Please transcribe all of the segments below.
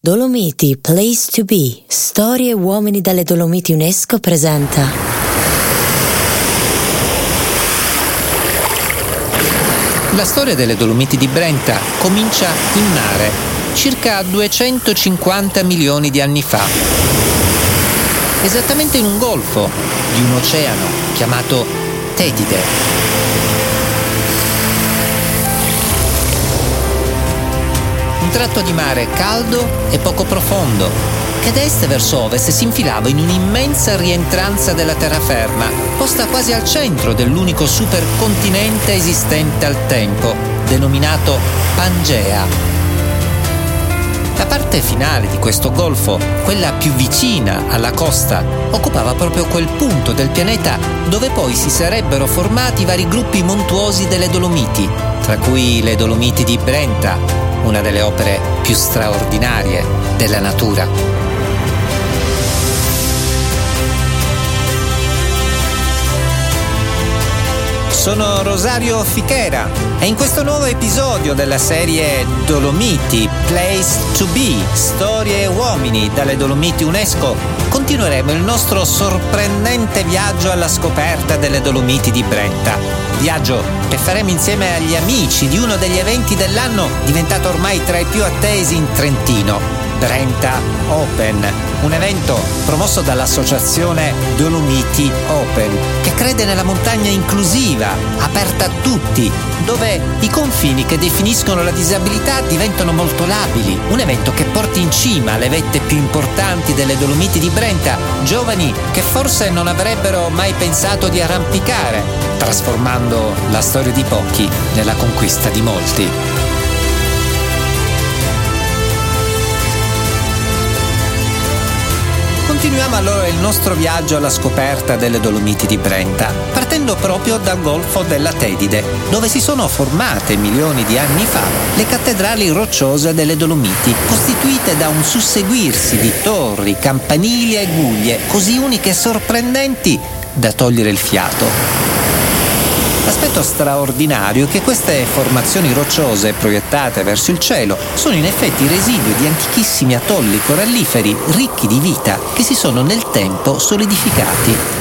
Dolomiti Place to Be Storie uomini dalle Dolomiti UNESCO presenta La storia delle Dolomiti di Brenta comincia in mare, circa 250 milioni di anni fa. Esattamente in un golfo di un oceano chiamato Tedide. Un tratto di mare caldo e poco profondo, che da est verso ovest si infilava in un'immensa rientranza della terraferma, posta quasi al centro dell'unico supercontinente esistente al tempo, denominato Pangea. La parte finale di questo golfo, quella più vicina alla costa, occupava proprio quel punto del pianeta dove poi si sarebbero formati vari gruppi montuosi delle Dolomiti, tra cui le Dolomiti di Brenta, una delle opere più straordinarie della natura. Sono Rosario Fichera e in questo nuovo episodio della serie Dolomiti, Place to Be, Storie e Uomini dalle Dolomiti UNESCO, continueremo il nostro sorprendente viaggio alla scoperta delle Dolomiti di Brenta. Viaggio che faremo insieme agli amici di uno degli eventi dell'anno diventato ormai tra i più attesi in Trentino, Brenta Open, un evento promosso dall'associazione Dolomiti Open, che crede nella montagna inclusiva, aperta a tutti, dove i confini che definiscono la disabilità diventano molto labili. Un evento che porti in cima le vette più importanti delle Dolomiti di Brenta, giovani che forse non avrebbero mai pensato di arrampicare, trasformando la storia di pochi nella conquista di molti. Continuiamo allora il nostro viaggio alla scoperta delle Dolomiti di Brenta, partendo proprio dal Golfo della Tedide, dove si sono formate milioni di anni fa le cattedrali rocciose delle Dolomiti, costituite da un susseguirsi di torri, campanili e guglie, così uniche e sorprendenti da togliere il fiato. L'aspetto straordinario è che queste formazioni rocciose proiettate verso il cielo sono in effetti residui di antichissimi atolli coralliferi ricchi di vita che si sono nel tempo solidificati.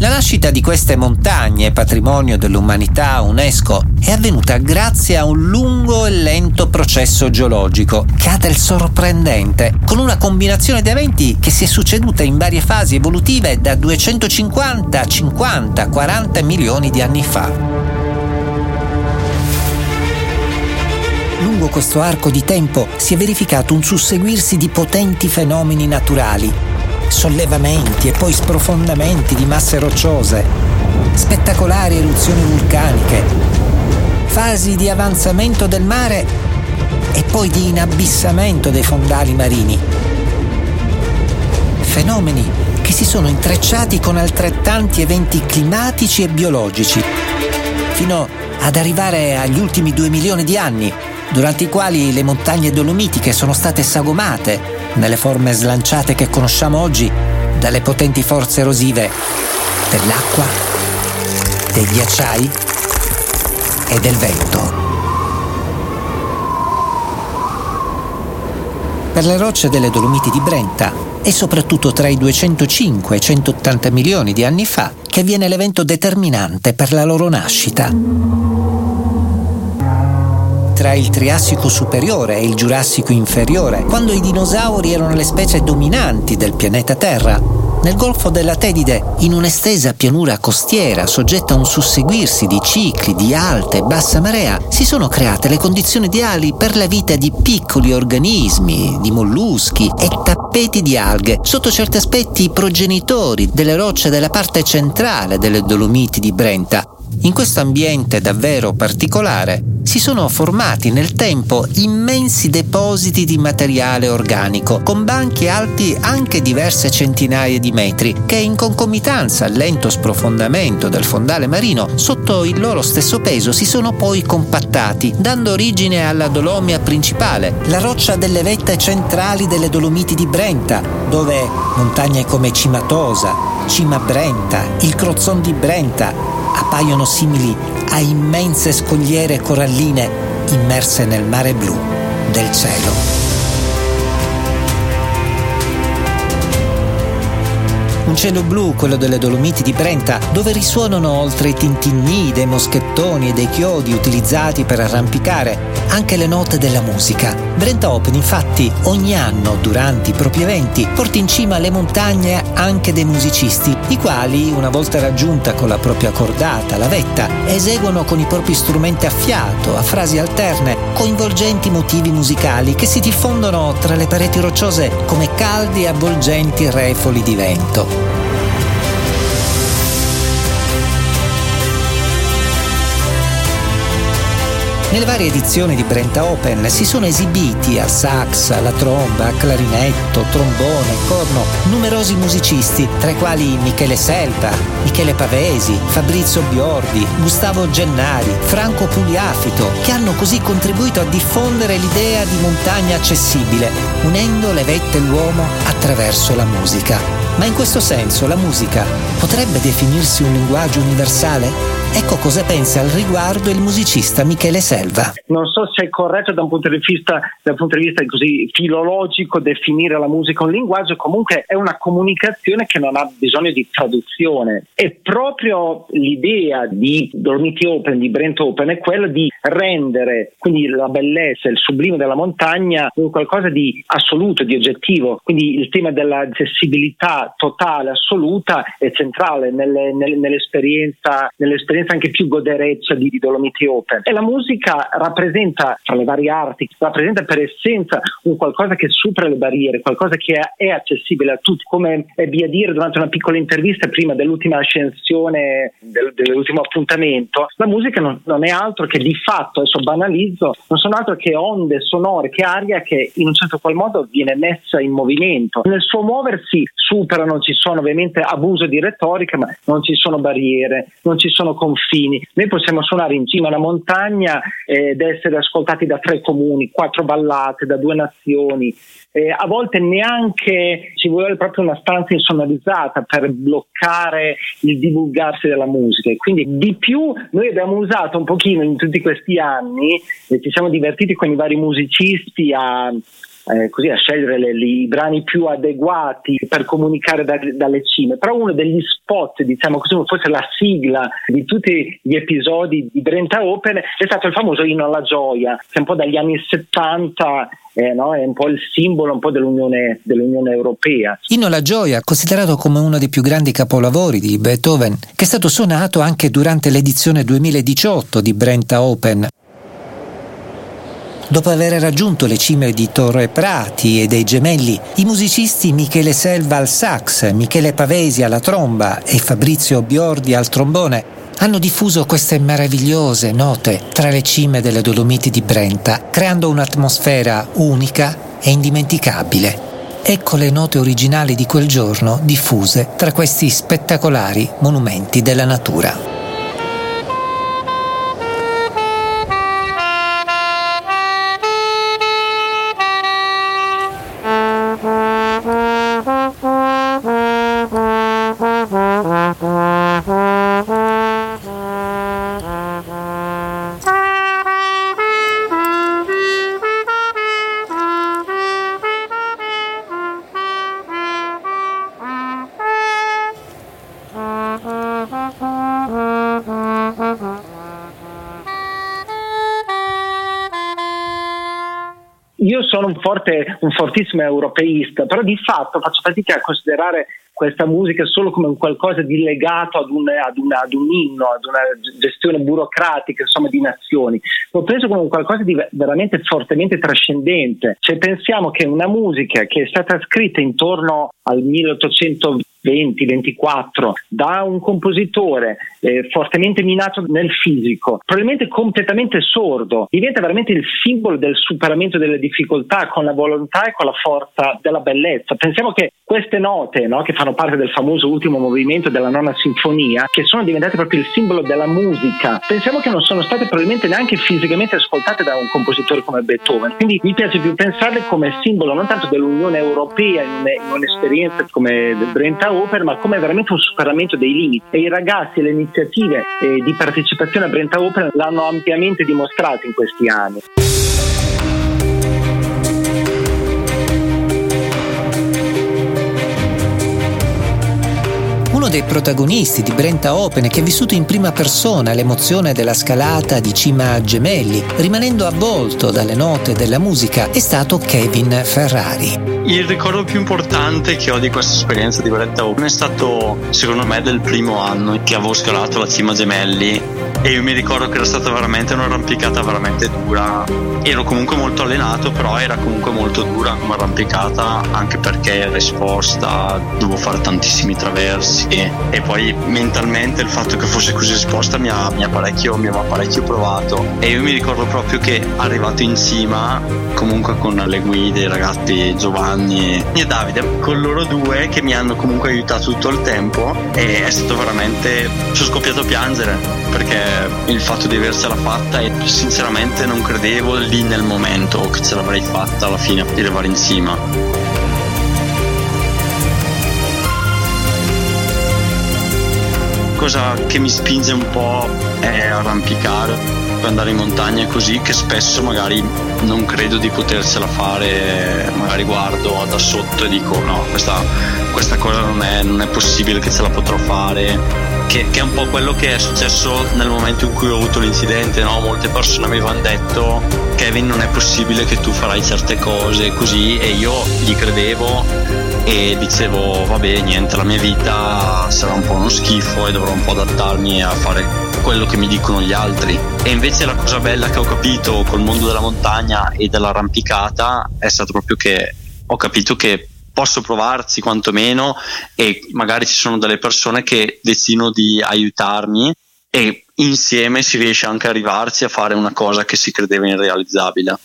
La nascita di queste montagne, patrimonio dell'umanità UNESCO, è avvenuta grazie a un lungo e lento processo geologico che ha del sorprendente, con una combinazione di eventi che si è succeduta in varie fasi evolutive da 250, 50, 40 milioni di anni fa. Lungo questo arco di tempo si è verificato un susseguirsi di potenti fenomeni naturali sollevamenti e poi sprofondamenti di masse rocciose, spettacolari eruzioni vulcaniche, fasi di avanzamento del mare e poi di inabissamento dei fondali marini. Fenomeni che si sono intrecciati con altrettanti eventi climatici e biologici, fino ad arrivare agli ultimi due milioni di anni, durante i quali le montagne dolomitiche sono state sagomate nelle forme slanciate che conosciamo oggi dalle potenti forze erosive dell'acqua, dei ghiacciai e del vento. Per le rocce delle Dolomiti di Brenta è soprattutto tra i 205 e i 180 milioni di anni fa che avviene l'evento determinante per la loro nascita tra il Triassico superiore e il Giurassico inferiore, quando i dinosauri erano le specie dominanti del pianeta Terra. Nel Golfo della Tedide, in un'estesa pianura costiera soggetta a un susseguirsi di cicli di alta e bassa marea, si sono create le condizioni ideali per la vita di piccoli organismi, di molluschi e tappeti di alghe, sotto certi aspetti i progenitori delle rocce della parte centrale delle Dolomiti di Brenta, in questo ambiente davvero particolare si sono formati nel tempo immensi depositi di materiale organico, con banchi alti anche diverse centinaia di metri, che in concomitanza al lento sprofondamento del fondale marino, sotto il loro stesso peso si sono poi compattati, dando origine alla Dolomia principale, la roccia delle vette centrali delle Dolomiti di Brenta, dove montagne come Cimatosa, Cima Brenta, il Crozzon di Brenta, appaiono simili a immense scogliere coralline immerse nel mare blu. del cielo. Un cielo blu, quello delle Dolomiti di Brenta, dove risuonano oltre i tintinnii dei moschettoni e dei chiodi utilizzati per arrampicare anche le note della musica. Brenta Open infatti ogni anno durante i propri eventi porta in cima alle montagne anche dei musicisti, i quali una volta raggiunta con la propria cordata, la vetta, eseguono con i propri strumenti a fiato, a frasi alterne, coinvolgenti motivi musicali che si diffondono tra le pareti rocciose come caldi e avvolgenti refoli di vento. Nelle varie edizioni di Brenta Open si sono esibiti al sax, alla tromba, a clarinetto, trombone, corno numerosi musicisti, tra i quali Michele Selva, Michele Pavesi, Fabrizio Biordi, Gustavo Gennari, Franco Pugliafito, che hanno così contribuito a diffondere l'idea di montagna accessibile, unendo le vette e l'uomo attraverso la musica. Ma in questo senso la musica potrebbe definirsi un linguaggio universale? Ecco cosa pensa al riguardo il musicista Michele Selva. Non so se è corretto da un punto di vista, punto di vista filologico definire la musica un linguaggio, comunque è una comunicazione che non ha bisogno di traduzione. E proprio l'idea di Dormiti Open, di Brent Open, è quella di rendere quindi la bellezza, il sublime della montagna un qualcosa di assoluto, di oggettivo. Quindi il tema dell'accessibilità totale, assoluta, è centrale nelle, nelle, nell'esperienza, nell'esperienza un'esperienza anche più godereccia di, di Dolomiti Open. E la musica rappresenta, tra le varie arti, rappresenta per essenza un qualcosa che supera le barriere, qualcosa che è, accessibile a tutti. Come ebbi a dire durante una piccola intervista prima dell'ultima ascensione, del, dell'ultimo appuntamento, la musica non, non, è altro che di fatto, adesso banalizzo, non sono altro che onde sonore, che aria che in un certo qual modo viene messa in movimento. Nel suo muoversi supera, non ci sono ovviamente abuso di retorica, ma non ci sono barriere, non ci sono confini. Noi possiamo suonare in cima a una montagna eh, ed essere ascoltati da tre comuni, quattro ballate, da due nazioni. Eh, a volte neanche ci vuole proprio una stanza insonorizzata per bloccare il divulgarsi della musica. Quindi di più noi abbiamo usato un pochino in tutti questi anni, e ci siamo divertiti con i vari musicisti a eh, così a scegliere le, i brani più adeguati per comunicare da, dalle cime. Però uno degli spot, diciamo così, forse la sigla di tutti gli episodi di Brenta Open è stato il famoso Inno alla Gioia, che un po' dagli anni 70 eh, no? è un po' il simbolo po dell'Unione, dell'Unione, Europea. Inno alla gioia, considerato come uno dei più grandi capolavori di Beethoven, che è stato suonato anche durante l'edizione 2018 di Brenta Open. Dopo aver raggiunto le cime di Torre Prati e dei gemelli, i musicisti Michele Selva al sax, Michele Pavesi alla tromba e Fabrizio Biordi al trombone hanno diffuso queste meravigliose note tra le cime delle Dolomiti di Brenta, creando un'atmosfera unica e indimenticabile. Ecco le note originali di quel giorno diffuse tra questi spettacolari monumenti della natura. Un, forte, un fortissimo europeista, però di fatto faccio fatica a considerare questa musica solo come un qualcosa di legato ad un, ad, una, ad un, inno, ad una gestione burocratica insomma, di nazioni. Lo penso come qualcosa di veramente fortemente trascendente. Se pensiamo che una musica che è stata scritta intorno al 1820 20-24 da un compositore eh, fortemente minato nel fisico, probabilmente completamente sordo, diventa veramente il simbolo del superamento delle difficoltà con la volontà e con la forza della bellezza. Pensiamo che queste note no, che fanno parte del famoso ultimo movimento della nona sinfonia, che sono diventate proprio il simbolo della musica, pensiamo che non sono state probabilmente neanche fisicamente ascoltate da un compositore come Beethoven. Quindi mi piace più pensarle come simbolo non tanto dell'Unione Europea in, un'esperienza come Brenta Oper, ma come veramente un superamento dei limiti. E i ragazzi e le iniziative eh, di partecipazione a Brenta Oper l'hanno ampiamente dimostrato in questi anni. Dei protagonisti di Brenta Open che ha vissuto in prima persona l'emozione della scalata di cima gemelli, rimanendo avvolto dalle note della musica, è stato Kevin Ferrari. Il ricordo più importante che ho di questa esperienza di Brenta Open è stato, secondo me, del primo anno che avevo scalato la cima gemelli e io mi ricordo che era stata veramente un'arrampicata veramente dura. Ero comunque molto allenato, però era comunque molto dura come arrampicata, anche perché era esposta, dovevo fare tantissimi traversi e poi mentalmente il fatto che fosse così esposta mi ha, mi ha, parecchio, mi aveva parecchio provato. E io mi ricordo proprio che arrivato in cima, comunque con le guide, i ragazzi Giovanni e Davide, con loro due che mi hanno comunque aiutato tutto il tempo, e è stato veramente. sono scoppiato a piangere perché il fatto di avercela fatta e sinceramente non credevo lì nel momento che ce l'avrei fatta alla fine di arrivare in cima. Cosa che mi spinge un po' è arrampicare andare in montagna così che spesso magari non credo di potersela fare, magari guardo da sotto e dico no, questa, questa cosa non è, non è possibile che ce la potrò fare che, che, è un po' quello che è successo nel momento in cui ho avuto l'incidente, no? molte persone mi avevano detto Kevin non è possibile che tu farai certe cose così e io gli credevo e dicevo vabbè niente la mia vita sarà un po' uno schifo e dovrò un po' adattarmi a fare quello che mi dicono gli altri e invece la cosa bella che ho capito col mondo della montagna e dell'arrampicata è stato proprio che ho capito che posso provarci quantomeno e magari ci sono delle persone che decidono di aiutarmi e insieme si riesce anche ad arrivarci a fare una cosa che si credeva irrealizzabile.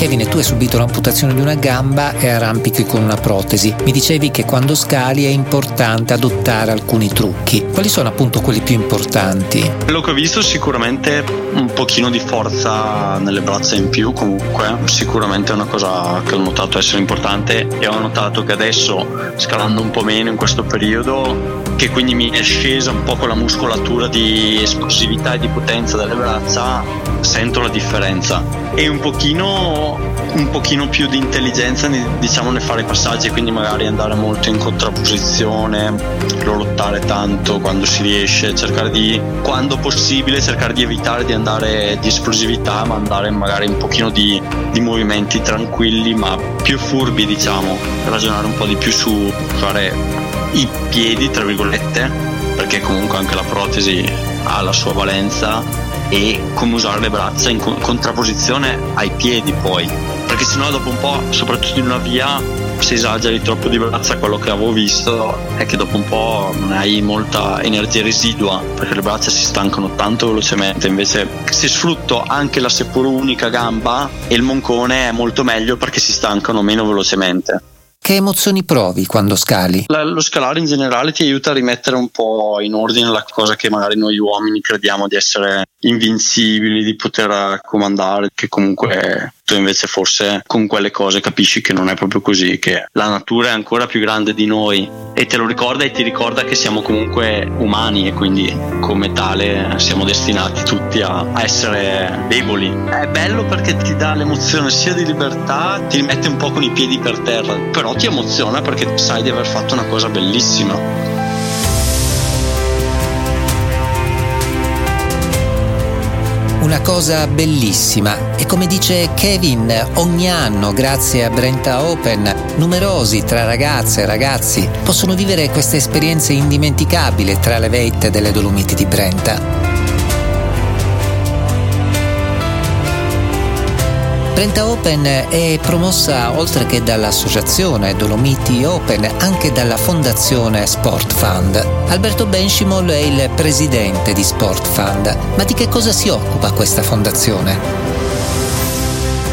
Kevin, tu hai subito l'amputazione di una gamba e arrampichi con una protesi. Mi dicevi che quando scali è importante adottare alcuni trucchi. Quali sono appunto quelli più importanti? Quello che ho visto sicuramente un pochino di forza nelle braccia in più, comunque sicuramente è una cosa che ho notato essere importante e ho notato che adesso scalando un po' meno in questo periodo che quindi mi è scesa un po' con la muscolatura di esplosività e di potenza delle braccia, sento la differenza. E un pochino un pochino più di intelligenza diciamo nel fare i passaggi quindi magari andare molto in contrapposizione lottare tanto quando si riesce cercare di quando possibile cercare di evitare di andare di esplosività ma andare magari un pochino di, di movimenti tranquilli ma più furbi diciamo. Ragionare un po' di più su fare i piedi tra virgolette perché comunque anche la protesi ha la sua valenza e come usare le braccia in contrapposizione ai piedi poi. Perché sennò dopo un po' soprattutto in una via se esageri troppo di braccia quello che avevo visto è che dopo un po' non hai molta energia residua perché le braccia si stancano tanto velocemente. Invece se sfrutto anche la seppur unica gamba e il moncone è molto meglio perché si stancano meno velocemente che emozioni provi quando scali? La, lo scalare in generale ti aiuta a rimettere un po' in ordine la cosa che magari noi uomini crediamo di essere invincibili, di poter comandare, che comunque tu invece forse con quelle cose capisci che non è proprio così, che la natura è ancora più grande di noi e te lo ricorda e ti ricorda che siamo comunque umani e quindi come tale siamo destinati tutti a, a essere deboli. È bello perché ti dà l'emozione sia di libertà, ti mette un po' con i piedi per terra, però ti emoziona perché sai di aver fatto una cosa bellissima. Una cosa bellissima e come dice Kevin, ogni anno grazie a Brenta Open numerosi tra ragazze e ragazzi possono vivere queste esperienze indimenticabili tra le vette delle Dolomiti di Brenta. Brenta Open è promossa oltre che dall'associazione Dolomiti Open anche dalla fondazione Sport Fund. Alberto Benchimol è il presidente di Sport Fund. Ma di che cosa si occupa questa fondazione?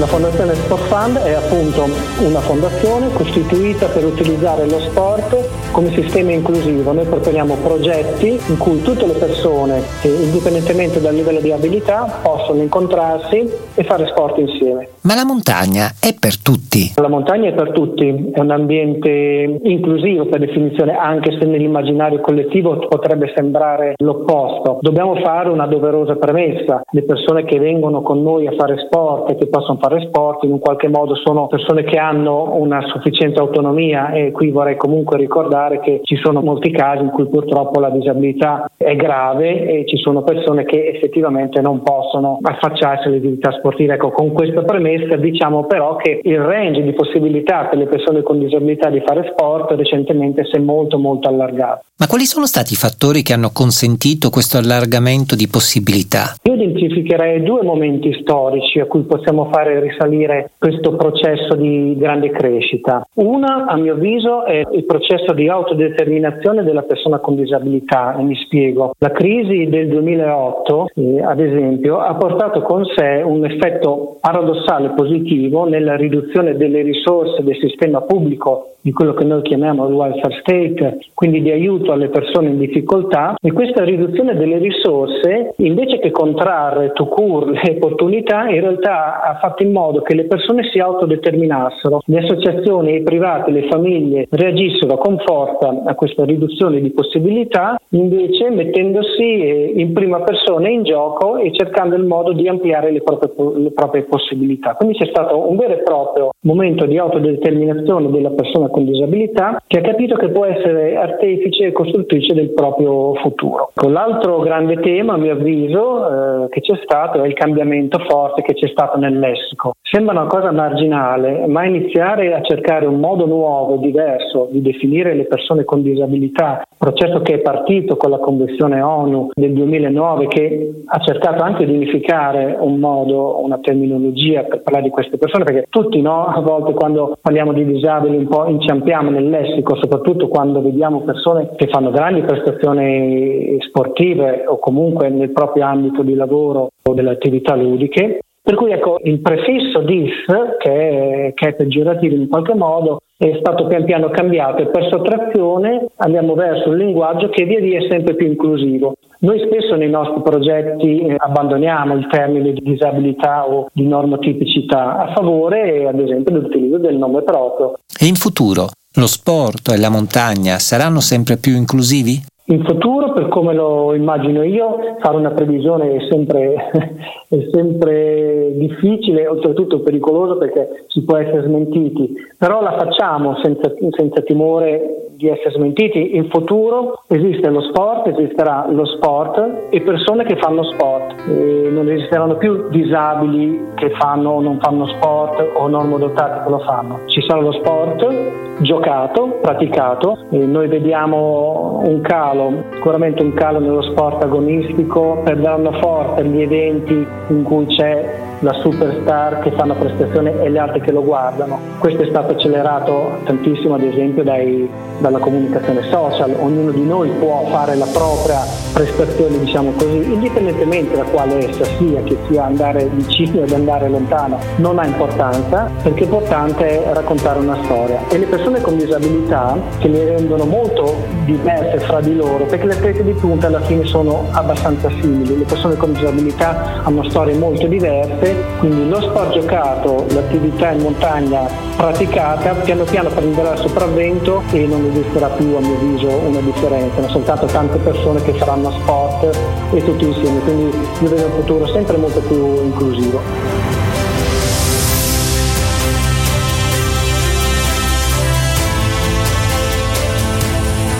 La Fondazione Sport Fund è appunto una fondazione costituita per utilizzare lo sport come sistema inclusivo. Noi proponiamo progetti in cui tutte le persone, indipendentemente dal livello di abilità, possono incontrarsi e fare sport insieme. Ma la montagna è per tutti? La montagna è per tutti, è un ambiente inclusivo per definizione, anche se nell'immaginario collettivo potrebbe sembrare l'opposto. Dobbiamo fare una doverosa premessa. Le persone che vengono con noi a fare sport e che possono fare fare sport, in un qualche modo sono persone che hanno una sufficiente autonomia e qui vorrei comunque ricordare che ci sono molti casi in cui purtroppo la disabilità è grave e ci sono persone che effettivamente non possono affacciarsi alle attività sportive. Ecco, con questa premessa diciamo però che il range di possibilità per le persone con disabilità di fare sport recentemente si è molto molto allargato. Ma quali sono stati i fattori che hanno consentito questo allargamento di possibilità? Io identificherei due momenti storici a cui possiamo fare risalire questo processo di grande crescita. Una, a mio avviso, è il processo di autodeterminazione della persona con disabilità e mi spiego. La crisi del 2008, eh, ad esempio, ha portato con sé un effetto paradossale positivo nella riduzione delle risorse del sistema pubblico di quello che noi chiamiamo il welfare state, quindi di aiuto alle persone in difficoltà e questa riduzione delle risorse invece che contrarre to cure le opportunità in realtà ha fatto in modo che le persone si autodeterminassero, le associazioni, i privati, le famiglie reagissero con forza a questa riduzione di possibilità invece mettendosi eh, in prima persona in gioco e cercando il modo di ampliare le proprie, le proprie possibilità. Quindi c'è stato un vero e proprio momento di autodeterminazione della persona con disabilità che ha capito che può essere artefice e costruttrice del proprio futuro. Con l'altro grande tema, a mio avviso, eh, che c'è stato è il cambiamento forte che c'è stato nel lessico. Sembra una cosa marginale, ma iniziare a cercare un modo nuovo, diverso di definire le persone con disabilità, processo che è partito con la Convenzione ONU del 2009 che ha cercato anche di unificare un modo, una terminologia per parlare di queste persone, perché tutti no, a volte quando parliamo di disabili un po' inciampiamo nel lessico, soprattutto quando vediamo persone che fanno grandi prestazioni sportive o comunque nel proprio ambito di lavoro o delle attività ludiche. Per cui ecco, il prefisso dis, che è, che è peggiorativo in qualche modo, è stato pian piano cambiato e per sottrazione andiamo verso un linguaggio che via via è sempre più inclusivo. Noi spesso nei nostri progetti eh, abbandoniamo il termine di disabilità o di normotipicità a favore, ad esempio, dell'utilizzo del nome proprio. E in futuro lo sport e la montagna saranno sempre più inclusivi? In futuro, per come lo immagino io, fare una previsione è sempre, è sempre difficile, oltretutto pericoloso perché si può essere smentiti, però la facciamo senza, senza timore di essere smentiti. In futuro esiste lo sport, esisterà lo sport e persone che fanno sport. E non esisteranno più disabili che fanno o non fanno sport o normodotati che lo fanno. Ci sarà lo sport giocato, praticato. E noi vediamo un calo, sicuramente un calo nello sport agonistico, perderanno forte gli eventi in cui c'è la superstar che fa una prestazione e le altre che lo guardano. Questo è stato accelerato tantissimo ad esempio dai, dalla comunicazione social, ognuno di noi può fare la propria prestazione diciamo così, indipendentemente da quale essa sia, che sia andare vicino ed andare lontano, non ha importanza perché l'importante è raccontare una storia. E le persone con disabilità che le rendono molto diverse fra di loro perché le atlete di punta alla fine sono abbastanza simili, le persone con disabilità hanno storie molto diverse quindi lo sport giocato, l'attività in montagna praticata, piano piano prenderà il sopravvento e non esisterà più a mio avviso una differenza, ma soltanto tante persone che faranno sport e tutti insieme, quindi io vedo un futuro sempre molto più inclusivo.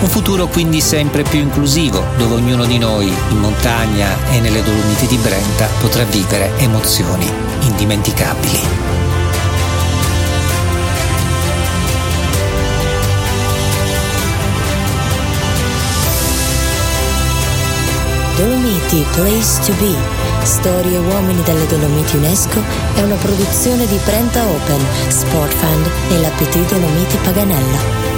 Un futuro quindi sempre più inclusivo, dove ognuno di noi, in montagna e nelle Dolomiti di Brenta, potrà vivere emozioni indimenticabili. Dolomiti Place to Be, storie e uomini delle Dolomiti UNESCO è una produzione di Brenta Open, Sport Fund e la Dolomiti Paganella.